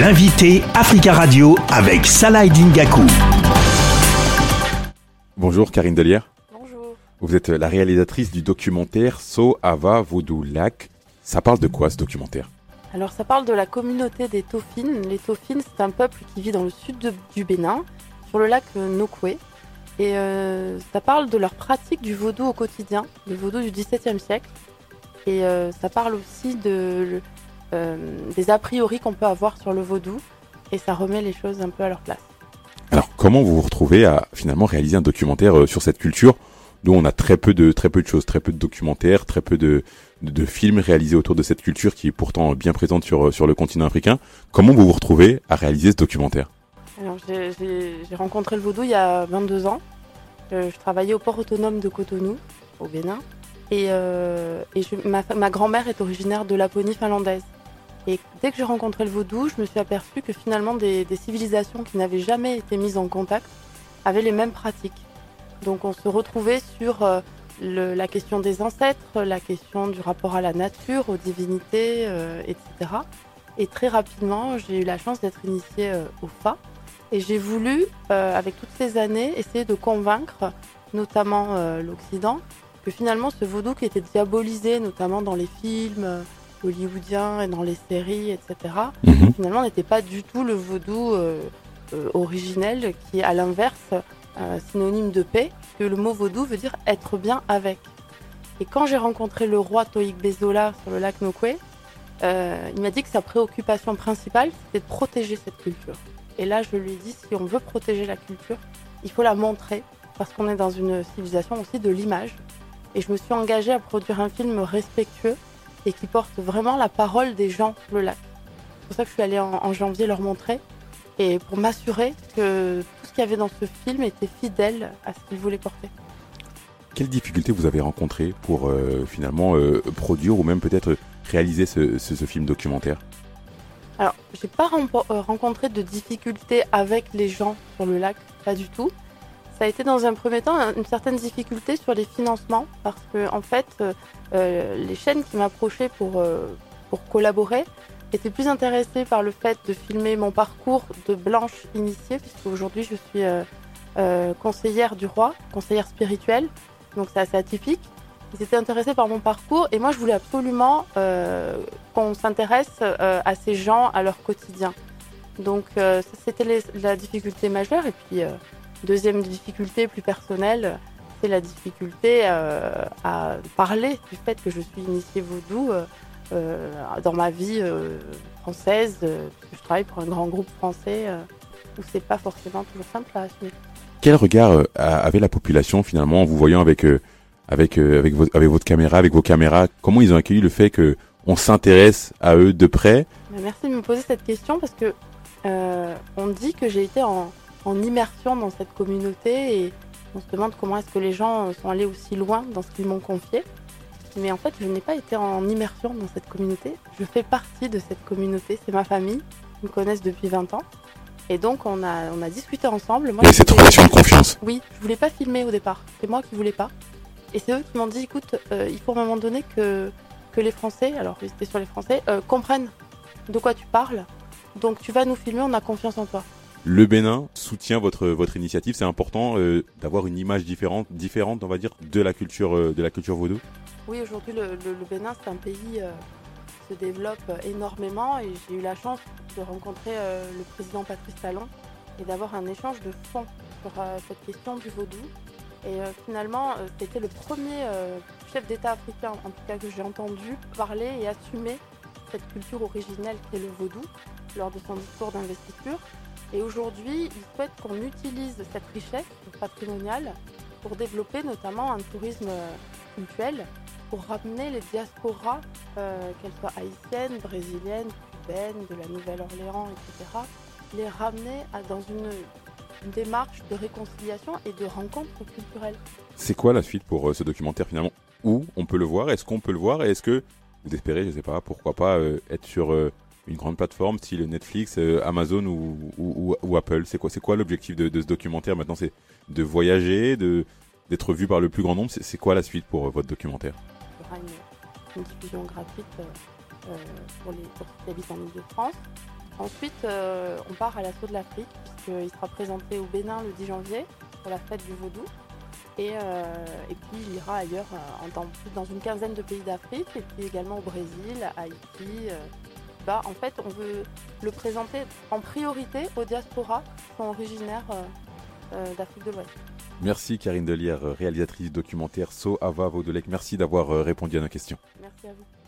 L'invité Africa Radio avec Salah Dingaku. Bonjour Karine Delière. Bonjour. Vous êtes la réalisatrice du documentaire So Ava Voodoo Lac. Ça parle de quoi ce documentaire? Alors ça parle de la communauté des Tofines. Les Tofines, c'est un peuple qui vit dans le sud de- du Bénin, sur le lac euh, Nokoué. Et euh, ça parle de leur pratique du vaudou au quotidien, le vaudou du XVIIe siècle. Et euh, ça parle aussi de, des a priori qu'on peut avoir sur le vaudou. Et ça remet les choses un peu à leur place. Alors comment vous vous retrouvez à finalement réaliser un documentaire euh, sur cette culture dont on a très peu de très peu de choses, très peu de documentaires, très peu de, de, de films réalisés autour de cette culture qui est pourtant bien présente sur, euh, sur le continent africain? Comment vous vous retrouvez à réaliser ce documentaire? Alors, j'ai- rencontré le vaudou il y a 22 ans. Euh, je travaillais au port autonome de Cotonou, au Bénin. Et, euh, et je- ma, ma grand-mère est originaire de Laponie finlandaise. Et dès que j'ai rencontré le vaudou, je me suis aperçue que finalement des, civilisations qui n'avaient jamais été mises en contact avaient les mêmes pratiques. Donc on se retrouvait sur euh, la question des ancêtres, la question du rapport à la nature, aux divinités, euh, etc. Et très rapidement, j'ai eu la chance d'être initiée euh, au FA. Et j'ai voulu, avec toutes ces années, essayer de convaincre, notamment l'Occident, que finalement ce vaudou qui était diabolisé, notamment dans les films hollywoodiens et dans les séries, etc., Mhm. finalement n'était pas du tout le vaudou euh, euh, originel, qui est à l'inverse euh, synonyme de paix, que le mot vaudou veut dire être bien avec. Et quand j'ai rencontré le roi Toïk Bezola sur le lac Nokwe, euh, il m'a dit que sa préoccupation principale, c'était de protéger cette culture. Et là, je lui ai dit, si on veut protéger la culture, il faut la montrer, parce qu'on est dans une civilisation aussi de l'image. Et je me suis engagée à produire un film respectueux et qui porte vraiment la parole des gens sur le lac. C'est pour ça que je suis allée en, en janvier leur montrer, et pour m'assurer que tout ce qu'il y avait dans ce film était fidèle à ce qu'ils voulaient porter. Quelles difficultés vous avez rencontrées pour euh, finalement euh, produire ou même peut-être réaliser ce, ce, ce film documentaire? Alors, j'ai pas euh, rencontré de difficultés avec les gens sur le lac, pas du tout. Ça a été dans un premier temps un- une certaine difficulté sur les financements, parce que en fait, euh, euh, les chaînes qui m'approchaient pour, euh, pour collaborer étaient plus intéressées par le fait de filmer mon parcours de blanche initiée, puisque aujourd'hui je suis conseillère du roi, conseillère spirituelle, donc c'est assez atypique. Ils étaient intéressés par mon parcours et moi je voulais absolument qu'on s'intéresse à ces gens, à leur quotidien. Donc ça, c'était la difficulté majeure. Et puis, deuxième difficulté plus personnelle, c'est la difficulté euh, à parler du fait que je suis initiée vaudou euh, euh, dans ma vie euh, française, puisque je travaille pour un grand groupe français où c'est pas forcément toujours simple à assumer. Quel regard avait la population finalement en vous voyant avec avec avec, vo- avec votre caméra, avec vos caméras? Comment ils ont accueilli le fait que on s'intéresse à eux de près? Merci de me poser cette question parce que on dit que j'ai été en, en immersion dans cette communauté et on se demande comment est-ce que les gens sont allés aussi loin dans ce qu'ils m'ont confié. Mais en fait, je n'ai pas été en immersion dans cette communauté. Je fais partie de cette communauté, c'est ma famille. Ils me connaissent depuis 20 ans. Et donc, on a, on a discuté ensemble. Moi, a cette relation de confiance. oui, je voulais pas filmer au départ. C'est moi qui voulais pas. Et c'est eux qui m'ont dit, écoute, euh, il faut à un moment donné que, que les Français, alors j'étais sur les Français, euh, comprennent de quoi tu parles. Donc tu vas nous filmer, on a confiance en toi. Le Bénin soutient votre initiative. C'est important euh, d'avoir une image différente, différente, on va dire, de la culture euh, de la culture vaudou. Oui, aujourd'hui, le, Bénin, c'est un pays euh, qui se développe énormément et j'ai eu la chance de rencontrer le président Patrice Talon et d'avoir un échange de fond sur cette question du vaudou. Et finalement, c'était le premier chef d'État africain, en tout cas que j'ai entendu parler et assumer cette culture originelle qui est le vaudou lors de son discours d'investiture. Et aujourd'hui, il souhaite qu'on utilise cette richesse patrimoniale pour développer notamment un tourisme euh, culturel pour ramener les diasporas, euh, qu'elles soient haïtiennes, brésiliennes, cubaines, de la Nouvelle-Orléans, etc., les ramener dans une, démarche de réconciliation et de rencontre culturelle. C'est quoi la suite pour euh, ce documentaire finalement? Où on peut le voir? Est-ce qu'on peut le voir? Et est-ce que vous espérez, je sais pas, pourquoi pas euh, être sur euh, une grande plateforme style Netflix, euh, Amazon ou, Apple C'est quoi, c'est quoi l'objectif de, de ce documentaire maintenant? C'est de voyager, de d'être vu par le plus grand nombre? C'est quoi la suite pour euh, votre documentaire? Il y aura une, diffusion gratuite euh, pour les ceux qui habitent en Ile-de-France. Ensuite, on part à l'assaut de l'Afrique, puisqu'il sera présenté au Bénin le 10 janvier pour la fête du vaudou. Et, et, puis il ira ailleurs dans, dans, une quinzaine de pays d'Afrique et puis également au Brésil, à Haïti. Bah, en fait, on veut le présenter en priorité aux diasporas qui sont originaires d'Afrique de l'Ouest. Merci Karine Delière, réalisatrice documentaire So Ava Vaudelec. Merci d'avoir répondu à nos questions. Merci à vous.